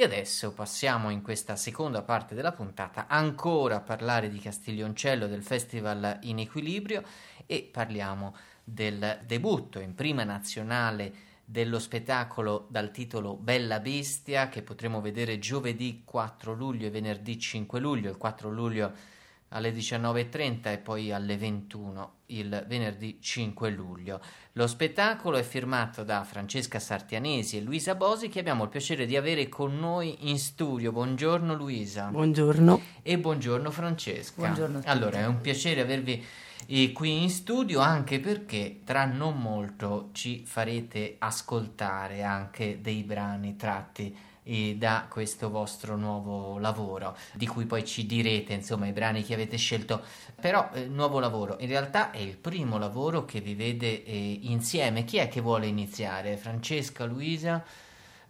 E adesso passiamo in questa seconda parte della puntata ancora a parlare di Castiglioncello, del Festival in Equilibrio e parliamo del debutto in prima nazionale dello spettacolo dal titolo Bella Bestia che potremo vedere giovedì 4 luglio e venerdì 5 luglio. Il 4 luglio alle 19.30 e poi alle 21 il venerdì 5 luglio. Lo spettacolo è firmato da Francesca Sartianesi e Luisa Bosi che abbiamo il piacere di avere con noi in studio. Buongiorno Luisa. Buongiorno. E buongiorno Francesca. Buongiorno. Allora, è un piacere avervi eh, qui in studio anche perché tra non molto ci farete ascoltare anche dei brani tratti da questo vostro nuovo lavoro, di cui poi ci direte insomma i brani che avete scelto. Però eh, nuovo lavoro, in realtà è il primo lavoro che vi vede eh, insieme. Chi è che vuole iniziare? Francesca, Luisa?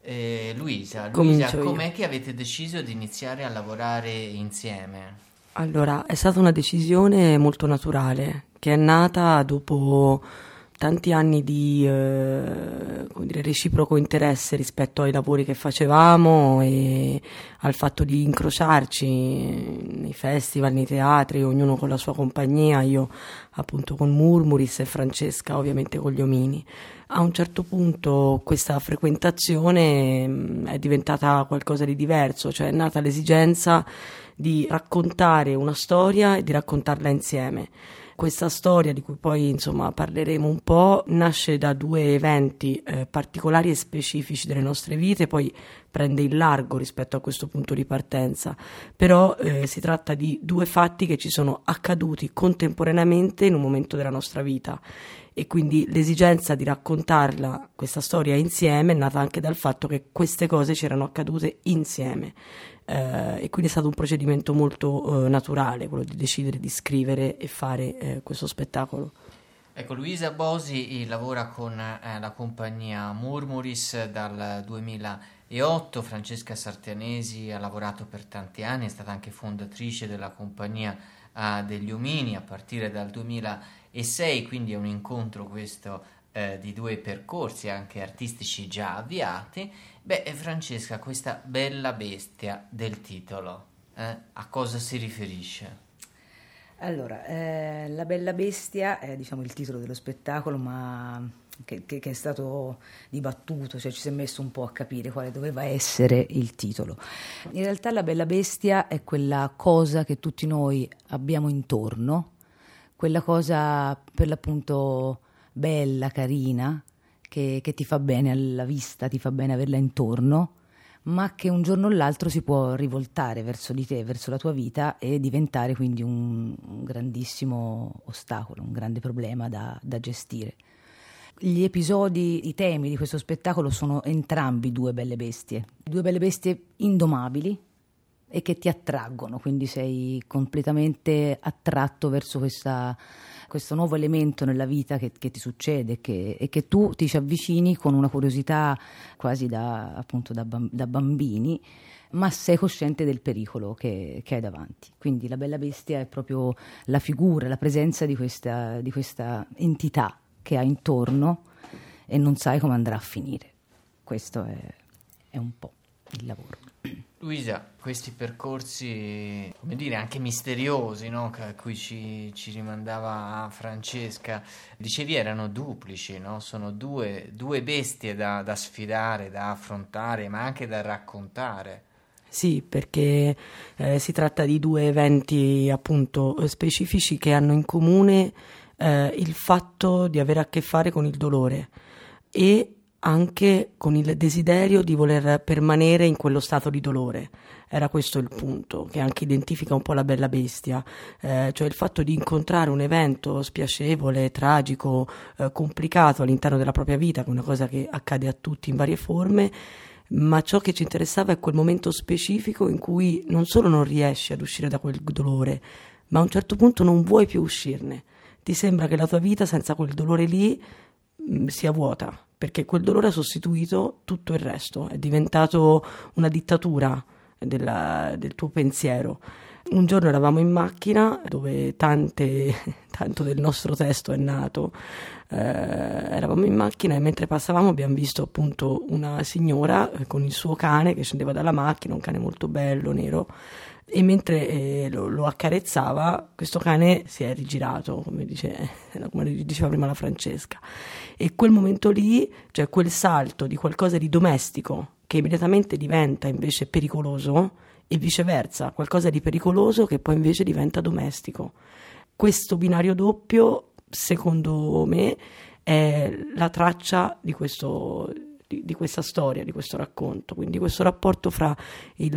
Eh, Luisa, Luisa com'è che avete deciso di iniziare a lavorare insieme? Allora, è stata una decisione molto naturale, che è nata dopo tanti anni di eh, dire, reciproco interesse rispetto ai lavori che facevamo e al fatto di incrociarci nei festival, nei teatri, ognuno con la sua compagnia, io appunto con Murmuris e Francesca ovviamente con gli omini. A un certo punto questa frequentazione mm, è diventata qualcosa di diverso, cioè è nata l'esigenza di raccontare una storia e di raccontarla insieme questa storia, di cui poi insomma parleremo un po', nasce da due eventi eh, particolari e specifici delle nostre vite, poi prende il largo rispetto a questo punto di partenza, però eh, si tratta di due fatti che ci sono accaduti contemporaneamente in un momento della nostra vita. E quindi l'esigenza di raccontarla, questa storia insieme, è nata anche dal fatto che queste cose ci erano accadute insieme eh, e quindi è stato un procedimento molto eh, naturale quello di decidere di scrivere e fare eh, questo spettacolo. Ecco, Luisa Bosi lavora con eh, la compagnia Murmuris dal 2008, Francesca Sartianesi ha lavorato per tanti anni, è stata anche fondatrice della compagnia eh, degli Omini a partire dal 2006, quindi è un incontro questo eh, di due percorsi anche artistici già avviati Beh, Francesca, questa bella bestia del titolo, eh, a cosa si riferisce? Allora, eh, La Bella Bestia è diciamo, il titolo dello spettacolo, ma che, che, che, è stato dibattuto, cioè ci si è messo un po' a capire quale doveva essere il titolo. In realtà La Bella Bestia è quella cosa che tutti noi abbiamo intorno, quella cosa per l'appunto bella, carina, che, che ti fa bene alla vista, ti fa bene averla intorno, ma che un giorno o l'altro si può rivoltare verso di te, verso la tua vita e diventare quindi un, un grandissimo ostacolo, un grande problema da, da, gestire. Gli episodi, i temi di questo spettacolo sono entrambi due belle bestie, due belle bestie indomabili e che ti attraggono, quindi sei completamente attratto verso questa questo nuovo elemento nella vita che, che ti succede che, e che tu ti ci avvicini con una curiosità quasi da, appunto, da, da bambini ma sei cosciente del pericolo che, che, hai davanti. Quindi la bella bestia è proprio la figura, la presenza di questa, di questa entità che hai intorno e non sai come andrà a finire. Questo è, è un po' il lavoro. Luisa, questi percorsi, come dire, anche misteriosi, no? a cui ci, ci, rimandava Francesca, dicevi erano duplici, no? sono due, due bestie da, da, sfidare, da affrontare, ma anche da raccontare. Sì, perché eh, si tratta di due eventi appunto specifici che hanno in comune eh, il fatto di avere a che fare con il dolore e anche con il desiderio di voler permanere in quello stato di dolore. Era questo il punto, che anche identifica un po' la bella bestia, eh, cioè il fatto di incontrare un evento spiacevole, tragico, eh, complicato all'interno della propria vita, che una cosa che accade a tutti in varie forme, ma ciò che ci interessava è quel momento specifico in cui non solo non riesci ad uscire da quel dolore, ma a un certo punto non vuoi più uscirne. Ti sembra che la tua vita senza quel dolore lì sia vuota perché quel dolore ha sostituito tutto il resto, è diventato una dittatura della, del tuo pensiero. Un giorno eravamo in macchina dove tante, tanto del nostro testo è nato. Eh, eravamo in macchina e mentre passavamo abbiamo visto appunto una signora eh, con il suo cane che scendeva dalla macchina, un cane molto bello, nero, e mentre eh, lo, lo, accarezzava questo cane si è rigirato, come, dice, come diceva prima la Francesca. E quel momento lì, cioè quel salto di qualcosa di domestico che immediatamente diventa invece pericoloso, e viceversa, qualcosa di pericoloso che poi invece diventa domestico. Questo binario doppio, secondo me, è la traccia di, questo, di, di questa storia, di questo racconto, quindi questo rapporto fra il,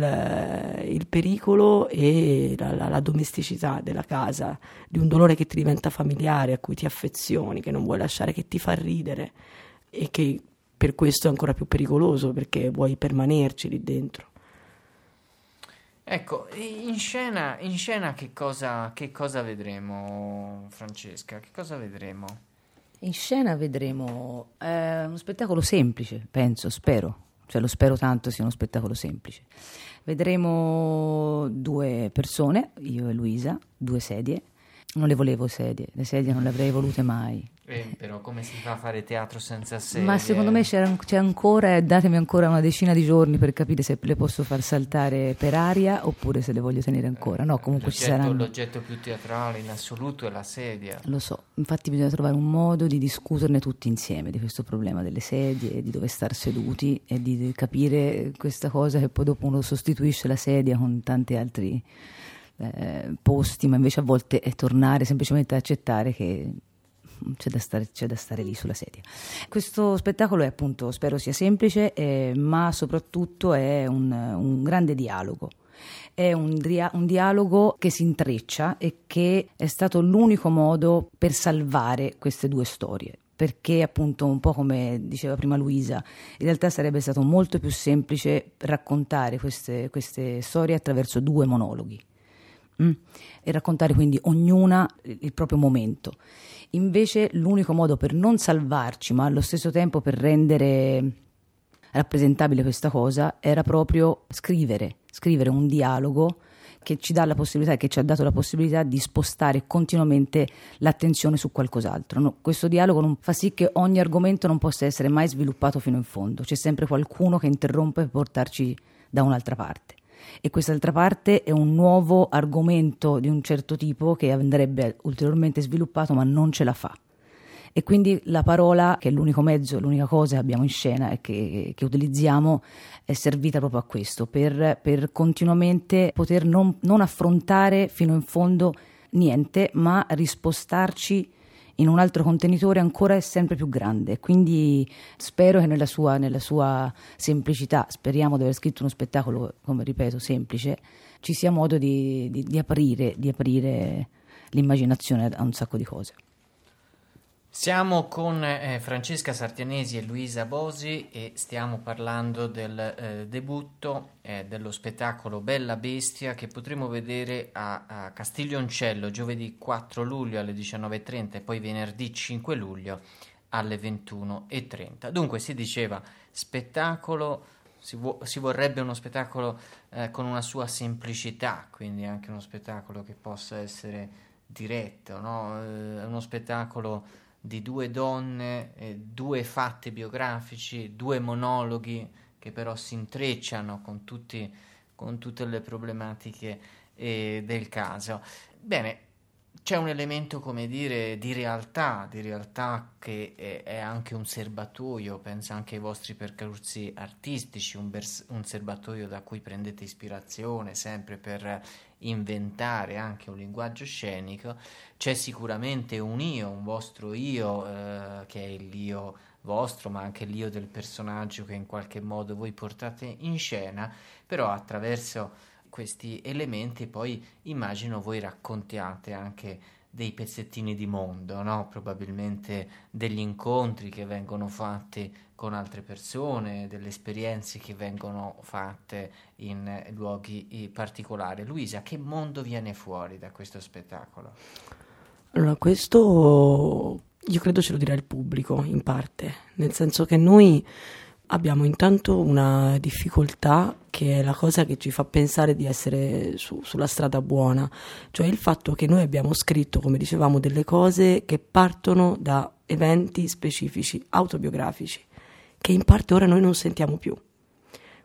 il pericolo e la, la, la, domesticità della casa, di un dolore che ti diventa familiare, a cui ti affezioni, che non vuoi lasciare, che ti fa ridere e che per questo è ancora più pericoloso perché vuoi permanerci lì dentro. Ecco, in scena, in scena che, cosa, che cosa vedremo, Francesca? Che cosa vedremo? In scena vedremo eh, uno spettacolo semplice, penso, spero, cioè lo spero tanto sia uno spettacolo semplice. Vedremo due persone, io e Luisa, due sedie. Non le volevo sedie, le sedie non le avrei volute mai. Eh, però come si fa a fare teatro senza sé? Ma secondo me c'è, c'è ancora, datemi ancora una decina di giorni per capire se le posso far saltare per aria oppure se le voglio tenere ancora. No, comunque l'oggetto, ci saranno... L'oggetto più teatrale in assoluto è la sedia. Lo so, infatti bisogna trovare un modo di discuterne tutti insieme di questo problema delle sedie, di dove star seduti e di capire questa cosa che poi dopo uno sostituisce la sedia con tanti altri... Eh, posti, ma invece a volte è tornare semplicemente a accettare che c'è da, stare, c'è da stare lì sulla sedia. Questo spettacolo è appunto, spero sia semplice, eh, ma soprattutto è un, un grande dialogo è un, dia- un, dialogo che si intreccia e che è stato l'unico modo per salvare queste due storie. Perché, appunto, un po' come diceva prima Luisa, in realtà sarebbe stato molto più semplice raccontare queste, queste storie attraverso due monologhi mm? e raccontare quindi ognuna il proprio momento. Invece l'unico modo per non salvarci, ma allo stesso tempo per rendere rappresentabile questa cosa, era proprio scrivere, scrivere un dialogo che ci dà la possibilità, che ci ha dato la possibilità di spostare continuamente l'attenzione su qualcos'altro. No, questo dialogo fa sì che ogni argomento non possa essere mai sviluppato fino in fondo, c'è sempre qualcuno che interrompe per portarci da un'altra parte e quest'altra parte è un nuovo argomento di un certo tipo che andrebbe ulteriormente sviluppato ma non ce la fa. E quindi la parola, che è l'unico mezzo, l'unica cosa che abbiamo in scena e che, che utilizziamo, è servita proprio a questo, per, per continuamente poter non, non affrontare fino in fondo niente, ma rispostarci in un altro contenitore ancora sempre più grande. Quindi spero che nella sua, nella sua semplicità, speriamo di aver scritto uno spettacolo, come ripeto, semplice, ci sia modo di, di, di, aprire, di aprire l'immaginazione a un sacco di cose. Siamo con eh, Francesca Sartianesi e Luisa Bosi e stiamo parlando del eh, debutto eh, dello spettacolo Bella Bestia che potremo vedere a, a Castiglioncello giovedì 4 luglio alle 19.30 e poi venerdì 5 luglio alle 21.30. Dunque si diceva spettacolo, si, vo- si vorrebbe uno spettacolo eh, con una sua semplicità, quindi anche uno spettacolo che possa essere diretto, no? Eh, uno spettacolo di due donne, eh, due fatti biografici, due monologhi che però si intrecciano con, tutti, con tutte le problematiche eh, del caso. Bene, c'è un elemento, come dire, di realtà, di realtà che è, è anche un serbatoio, penso anche ai vostri percorsi artistici, un, bers- un serbatoio da cui prendete ispirazione sempre per inventare anche un linguaggio scenico, c'è sicuramente un io, un vostro io, eh, che è l'io vostro, ma anche l'io del personaggio che in qualche modo voi portate in scena, però attraverso questi elementi poi immagino voi raccontiate anche dei pezzettini di mondo, no? probabilmente degli incontri che vengono fatti con altre persone, delle esperienze che vengono fatte in luoghi particolari. Luisa, che mondo viene fuori da questo spettacolo? Allora, questo io credo ce lo dirà il pubblico in parte, nel senso che noi abbiamo intanto una difficoltà che è la cosa che ci fa pensare di essere su, sulla strada buona, cioè il fatto che noi abbiamo scritto, come dicevamo, delle cose che partono da eventi specifici, autobiografici, che in parte ora noi non sentiamo più.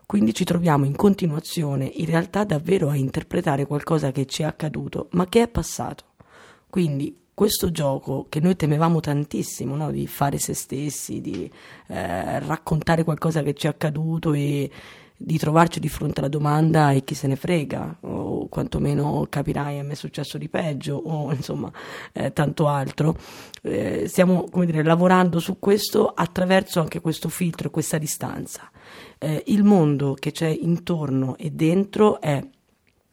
Quindi ci troviamo in continuazione, in realtà davvero a interpretare qualcosa che ci è accaduto, ma che è passato. Quindi questo gioco che noi temevamo tantissimo, no? di fare se stessi, di eh, raccontare qualcosa che ci è accaduto e di trovarci di fronte alla domanda e chi se ne frega, o quantomeno capirai a me è successo di peggio, o insomma eh, tanto altro. Eh, stiamo come dire, lavorando su questo attraverso anche questo filtro e questa distanza. Eh, il mondo che c'è intorno e dentro è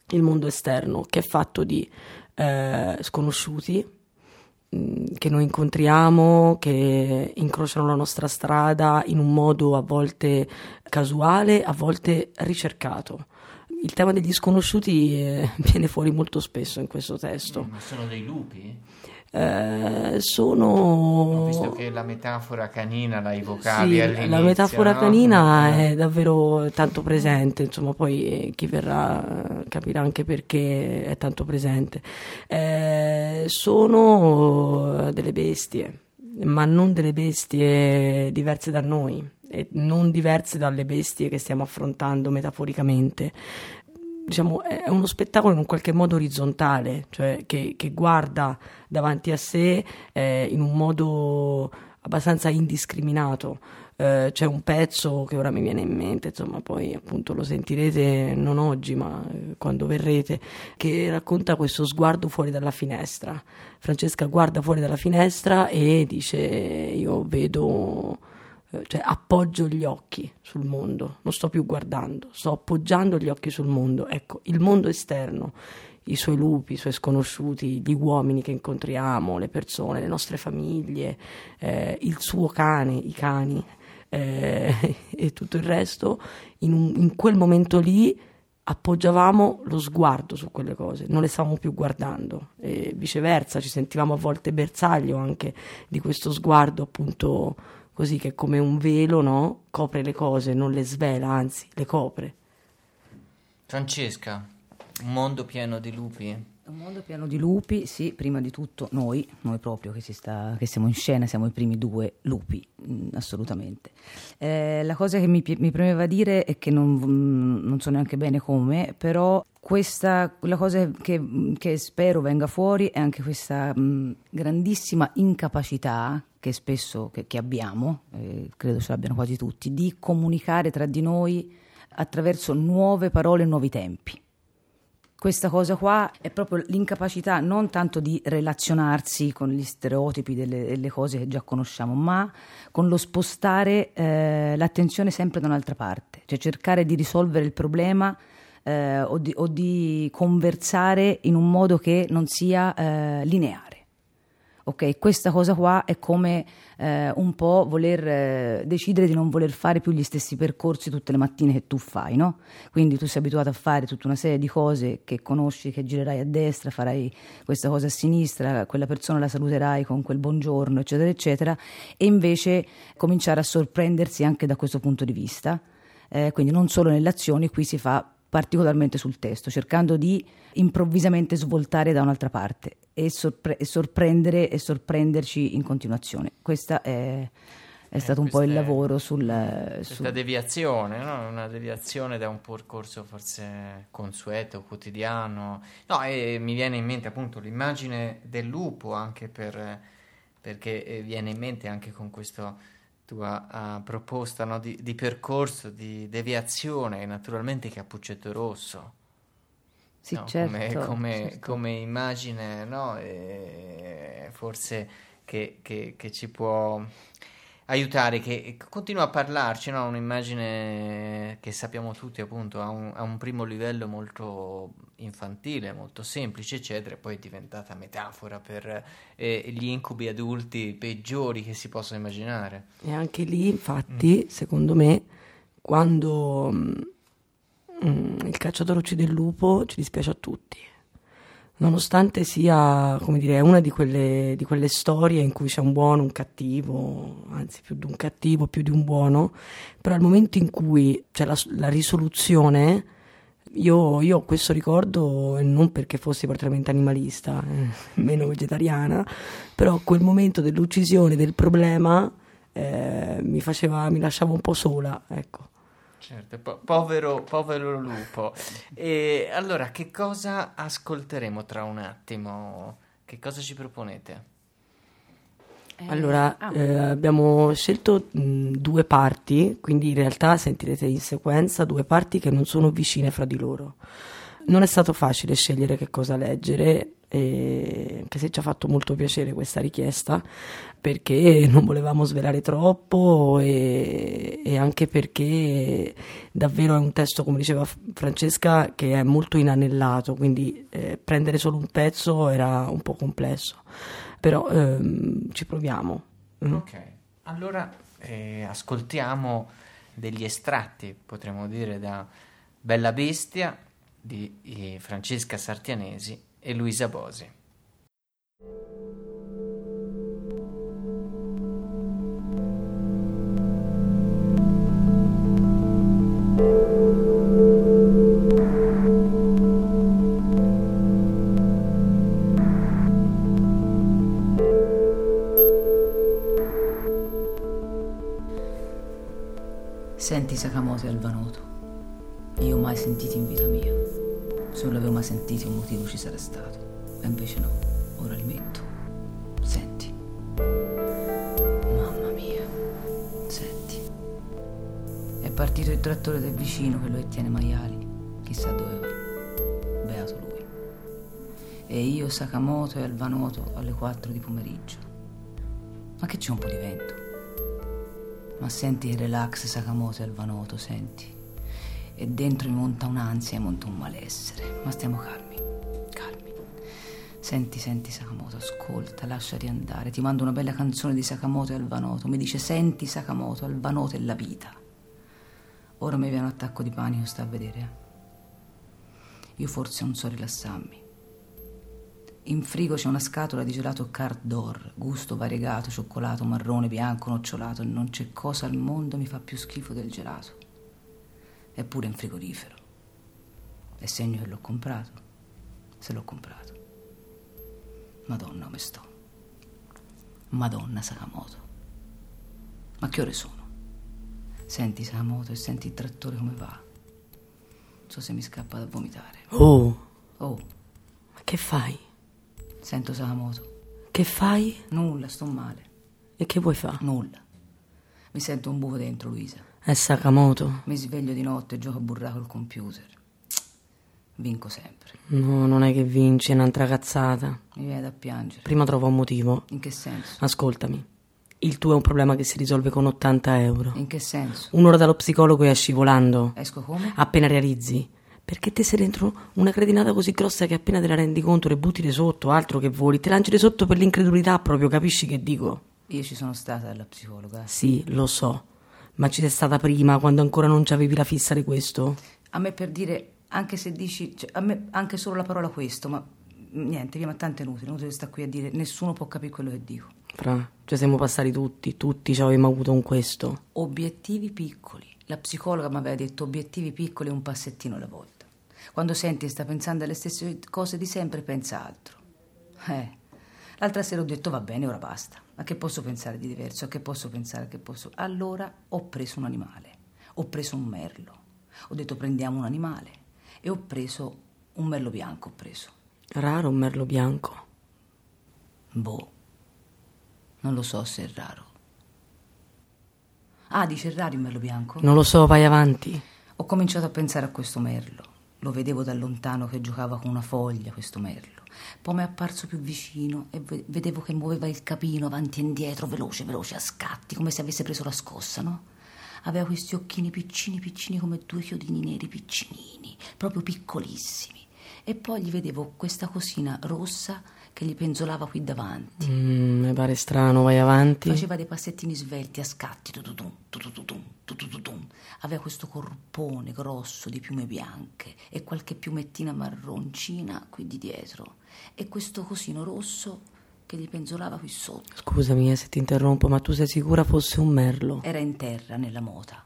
il mondo esterno, che è fatto di eh, sconosciuti, che noi incontriamo, che incrociano la nostra strada in un modo a volte casuale, a volte ricercato. Il tema degli sconosciuti eh, viene fuori molto spesso in questo testo. Ma sono dei lupi? Eh, sono. Ho visto che la metafora canina la evocavi sì, all'inizio. La metafora no? canina Eh. è davvero tanto presente, insomma, poi eh, chi verrà eh, capirà anche perché è tanto presente. Eh, sono delle bestie, ma non delle bestie diverse da noi e non diverse dalle bestie che stiamo affrontando metaforicamente diciamo, è uno spettacolo in un qualche modo orizzontale, cioè che, che guarda davanti a sé eh, in un modo abbastanza indiscriminato. Eh, c'è un pezzo che ora mi viene in mente, insomma, poi appunto lo sentirete non oggi, ma eh, quando verrete, che racconta questo sguardo fuori dalla finestra. Francesca guarda fuori dalla finestra e dice: Io vedo cioè appoggio gli occhi sul mondo, non sto più guardando, sto appoggiando gli occhi sul mondo. Ecco, il mondo esterno, i suoi lupi, i suoi sconosciuti, gli uomini che incontriamo, le persone, le nostre famiglie, eh, il suo cane, i cani eh, e tutto il resto, in, un, in quel momento lì appoggiavamo lo sguardo su quelle cose, non le stavamo più guardando e viceversa, ci sentivamo a volte bersaglio anche di questo sguardo appunto così che come un velo, no? Copre le cose, non le svela, anzi le copre. Francesca, un mondo pieno di lupi? Un mondo pieno di lupi, sì, prima di tutto noi, noi proprio che, sta, che siamo in scena, siamo i primi due lupi, mh, assolutamente. Eh, la cosa che mi, mi, premeva dire è che non, non, so neanche bene come, però questa, la cosa che, che spero venga fuori è anche questa mh, grandissima incapacità che spesso che, che abbiamo, eh, credo ce l'abbiano quasi tutti, di comunicare tra di noi attraverso nuove parole e nuovi tempi questa cosa qua è proprio l'incapacità non tanto di relazionarsi con gli stereotipi delle, delle cose che già conosciamo, ma con lo spostare eh, l'attenzione sempre da un'altra parte, cioè cercare di risolvere il problema eh, o, di, o, di, conversare in un modo che non sia eh, lineare. Ok, questa cosa qua è come eh, un po' voler eh, decidere di non voler fare più gli stessi percorsi tutte le mattine che tu fai, no? Quindi tu sei abituato a fare tutta una serie di cose che conosci, che girerai a destra, farai questa cosa a sinistra, quella persona la saluterai con quel buongiorno, eccetera, eccetera, e invece cominciare a sorprendersi anche da questo punto di vista. Eh, quindi non solo nelle azioni, qui si fa particolarmente sul testo, cercando di improvvisamente svoltare da un'altra parte e, sorpre- e sorprendere e sorprenderci in continuazione. Questo è, è stato eh, un po' il lavoro sul... Questa sul... deviazione, no? una deviazione da un percorso forse consueto, quotidiano. No, e mi viene in mente appunto l'immagine del lupo anche per, perché eh, viene in mente anche con questa tua uh, proposta no? di, di, percorso, di deviazione, naturalmente Cappuccetto Rosso. Sì, no? certo, come, come, certo. come, immagine, no? E forse che, che, che, ci può aiutare, che continua a parlarci, no? un'immagine che sappiamo tutti appunto a un, a un primo livello molto infantile, molto semplice, eccetera, e poi è diventata metafora per eh, gli incubi adulti peggiori che si possono immaginare. E anche lì, infatti, mm. secondo me, quando mm, il cacciatore uccide il lupo, ci dispiace a tutti. Nonostante sia, dire, una di quelle, di quelle, storie in cui c'è un buono, un cattivo, anzi più di un cattivo, più di un buono, però al momento in cui c'è la, la risoluzione, io, io, ho questo ricordo non perché fossi particolarmente animalista, eh, meno vegetariana, però quel momento dell'uccisione del problema eh, mi, faceva, mi lasciava un po' sola, ecco. Certo, po- povero, povero lupo. E allora, che cosa ascolteremo tra un attimo? Che cosa ci proponete? Eh, allora, ah. eh, abbiamo scelto mh, due parti, quindi in realtà sentirete in sequenza due parti che non sono vicine fra di loro. Non è stato facile scegliere che cosa leggere, anche se ci ha fatto molto piacere questa richiesta, perché non volevamo svelare troppo e, e, anche perché davvero è un testo, come diceva Francesca, che è molto inanellato, quindi eh, prendere solo un pezzo era un po' complesso, però ehm, ci proviamo. Mm. Ok, allora eh, ascoltiamo degli estratti, potremmo dire, da Bella Bestia di eh, Francesca Sartianesi e Luisa Bosi. Senti Sakamoto e Alvanoto. Io mai sentiti in vita mia. Se non l'avevo mai sentito un motivo ci sarà stato. E invece no, ora li metto. Senti. Mamma mia. Senti. È partito il trattore del vicino, che tiene maiali. Chissà dove va. Beato lui. E io Sakamoto e Alvanoto alle 4 di pomeriggio. Ma che c'è un po' di vento? Ma senti il relax Sakamoto e Alvanoto, senti e dentro mi monta un'ansia e monta un malessere. Ma stiamo calmi, calmi. Senti, senti Sakamoto, ascolta, lasciati andare. Ti mando una bella canzone di Sakamoto e Alvanoto. Mi dice, senti Sakamoto, Alvanoto è la vita. Ora mi viene un attacco di panico, sta a vedere. Eh? Io forse non so rilassarmi. In frigo c'è una scatola di gelato Carte d'Or, gusto variegato, cioccolato, marrone, bianco, nocciolato non c'è cosa al mondo mi fa più schifo del gelato è pure in frigorifero. È segno che l'ho comprato, se l'ho comprato. Madonna come sto. Madonna Sakamoto. Ma che ore sono? Senti Sakamoto e senti il trattore come va. Non so se mi scappa da vomitare. Oh. Oh. Ma che fai? Sento Sakamoto. Che fai? Nulla, sto male. E che vuoi fare? Nulla. Mi sento un buco dentro, Luisa. È Sakamoto. Mi sveglio di notte e gioco a burraco al computer. Vinco sempre. No, non è che vinci, è un'altra cazzata. Mi viene da piangere. Prima trovo un motivo. In che senso? Ascoltami. Il tuo è un problema che si risolve con 80 euro. In che senso? Un'ora dallo psicologo e esci volando. Esco come? Appena realizzi. Perché te sei dentro una cretinata così grossa che appena te la rendi conto le butti sotto, altro che voli, te lanci di sotto per l'incredulità proprio, capisci che dico? Io ci sono stata dalla psicologa. Sì, lo so. Ma ci sei stata prima, quando ancora non ci avevi la fissa di questo? A me per dire, anche se dici, cioè, a me anche solo la parola questo, ma niente, via, ma tanto è inutile, inutile sta qui a dire, nessuno può capire quello che dico. Fra, cioè siamo passati tutti, tutti ci avevamo avuto un questo. Obiettivi piccoli. La psicologa mi aveva detto obiettivi piccoli un passettino alla volta. Quando senti e sta pensando alle stesse cose di sempre, pensa altro. Eh, l'altra sera ho detto va bene, ora basta. A che posso pensare di diverso? A che posso pensare? che posso... Allora ho preso un animale, ho preso un merlo. Ho detto prendiamo un animale e ho preso un merlo bianco. Ho preso. Raro un merlo bianco? Boh, non lo so se è raro. Ah, dice raro il merlo bianco? Non lo so, vai avanti. Ho cominciato a pensare a questo merlo. Lo vedevo da lontano che giocava con una foglia, questo merlo. Poi mi è apparso più vicino e vedevo che muoveva il capino avanti e indietro, veloce, veloce, a scatti, come se avesse preso la scossa, no? Aveva questi occhini piccini, piccini come due chiodini neri piccinini, proprio piccolissimi. E poi gli vedevo questa cosina rossa che gli penzolava qui davanti. Mm, mi pare strano, vai avanti. Faceva dei passettini svelti a scatti, tututum, tututum, tututum. Aveva questo corpone grosso di piume bianche e qualche piumettina marroncina qui di dietro e questo cosino rosso che gli penzolava qui sotto. Scusami eh, se ti interrompo, ma tu sei sicura fosse un merlo? Era in terra, nella mota.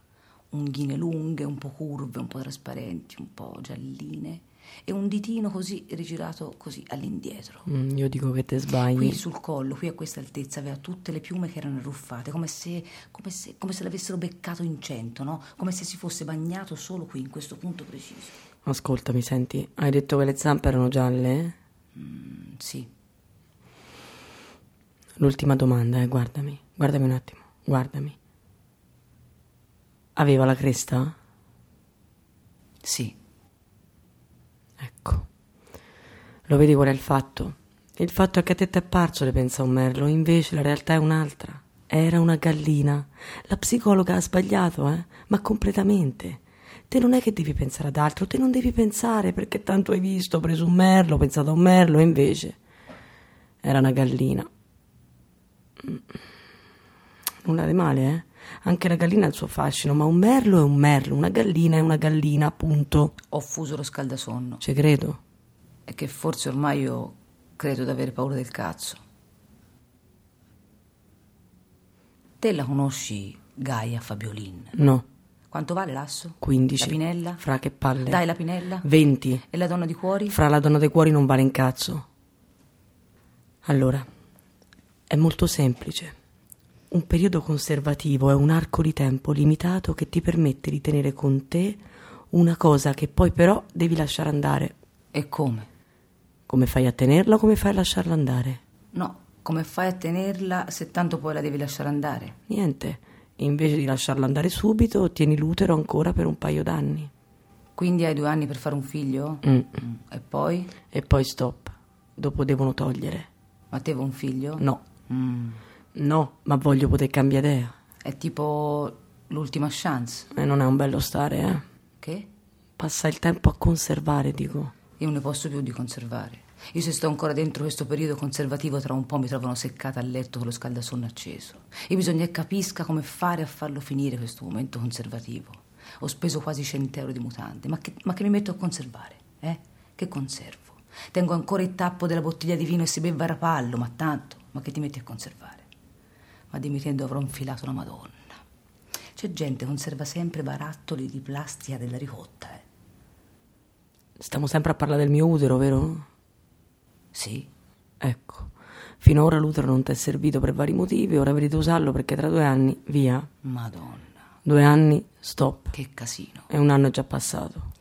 Unghine lunghe, un po' curve, un po' trasparenti, un po' gialline e un ditino così rigirato così all'indietro. Mm, io dico che te sbagli. Qui sul collo, qui a questa altezza, aveva tutte le piume che erano arruffate, come se, come se, come se l'avessero beccato in cento, no? Come se si fosse bagnato solo qui, in questo punto preciso. Ascoltami, senti, hai detto che le zampe erano gialle? Mm, sì. L'ultima domanda, eh, guardami, guardami un attimo, guardami. Aveva la cresta? Sì. Ecco. Lo vedi qual è il fatto? Il fatto è che a te ti è parso le pensa un merlo, invece la realtà è un'altra. Era una gallina. La psicologa ha sbagliato, eh? Ma completamente. Te non è che devi pensare ad altro, te non devi pensare perché tanto hai visto, preso un merlo, pensato a un merlo, e invece era una gallina. Mm. Nulla di male, eh? Anche la gallina ha il suo fascino, ma un merlo è un merlo, una gallina è una gallina, appunto. Ho fuso lo scaldasonno. Ci credo. E che forse ormai io credo di avere paura del cazzo. Te la conosci Gaia Fabiolin? No. Quanto vale l'asso? 15. La pinella? Fra che palle. Dai la pinella? 20. E la donna di cuori? Fra la donna dei cuori non vale un cazzo. Allora, è molto semplice. Un periodo conservativo è un arco di tempo limitato che ti permette di tenere con te una cosa che poi però devi lasciare andare. E come? Come fai a tenerla o come fai a lasciarla andare? No, come fai a tenerla se tanto poi la devi lasciare andare? Niente. Invece di lasciarla andare subito, tieni l'utero ancora per un paio d'anni. Quindi hai due anni per fare un figlio? Mm. Mm. E poi? E poi stop. Dopo devono togliere. Ma te vuoi un figlio? No. Mm. No, ma voglio poter cambiare idea. È tipo l'ultima chance. E non è un bello stare, eh. Che? Passa il tempo a conservare, dico. Io non ne posso più di conservare. Io se sto ancora dentro questo periodo conservativo tra un po' mi trovano seccata a letto con lo scaldasonno acceso. E bisogna che capisca come fare a farlo finire questo momento conservativo. Ho speso quasi 100 euro di mutande, ma che, ma che mi metto a conservare? Eh? Che conservo? Tengo ancora il tappo della bottiglia di vino e si beve a rapallo, ma tanto, ma che ti metti a conservare? Ma dimmi te dovrò infilato una madonna. C'è gente che conserva sempre barattoli di plastica della ricotta, eh. Stiamo sempre a parlare del mio utero, vero? Sì, Ecco. Finora l'utero non ti è servito per vari motivi, ora vedete usarlo perché tra due anni, via. madonna, Due anni, stop. che casino. E un anno è già passato.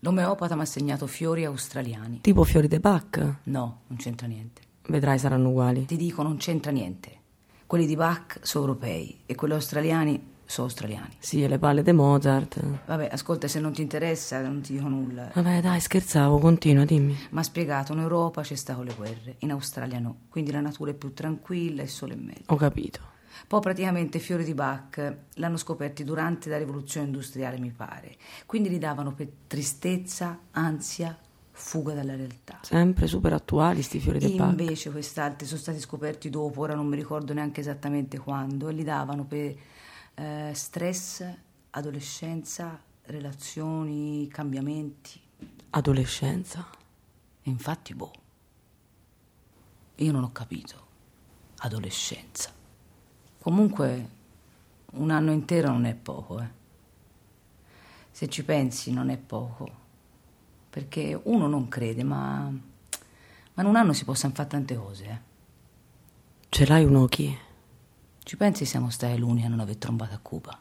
L'omeopata mi ha segnato fiori australiani. Tipo fiori de Bach? No, non c'entra niente. Vedrai saranno uguali. Ti dico, non c'entra niente. Quelli di Bach sono europei e quelli australiani sono australiani. Sì, e le palle de Mozart. Vabbè, ascolta, se non ti interessa non ti dico nulla. Vabbè, dai, scherzavo, continua, dimmi. Mi ha spiegato, in Europa c'è stato le guerre, in Australia no. Quindi la natura è più tranquilla e il sole è meglio. Ho capito. Poi praticamente i fiori di Bach l'hanno scoperti durante la rivoluzione industriale, mi pare. Quindi li davano per tristezza, ansia, fuga dalla realtà. Sempre super attuali sti fiori de Bach. Invece quest'altri sono stati scoperti dopo, ora non mi ricordo neanche esattamente quando, e li davano per eh, stress, adolescenza, relazioni, cambiamenti. Adolescenza. E infatti, boh, io non ho capito. Adolescenza. Comunque, un anno intero non è poco, eh. Se ci pensi, non è poco. Perché uno non crede, ma, ma in un anno si possono fare tante cose, eh. Ce l'hai un occhi? Ci pensi siamo stati l'uni a non aver trombato a Cuba?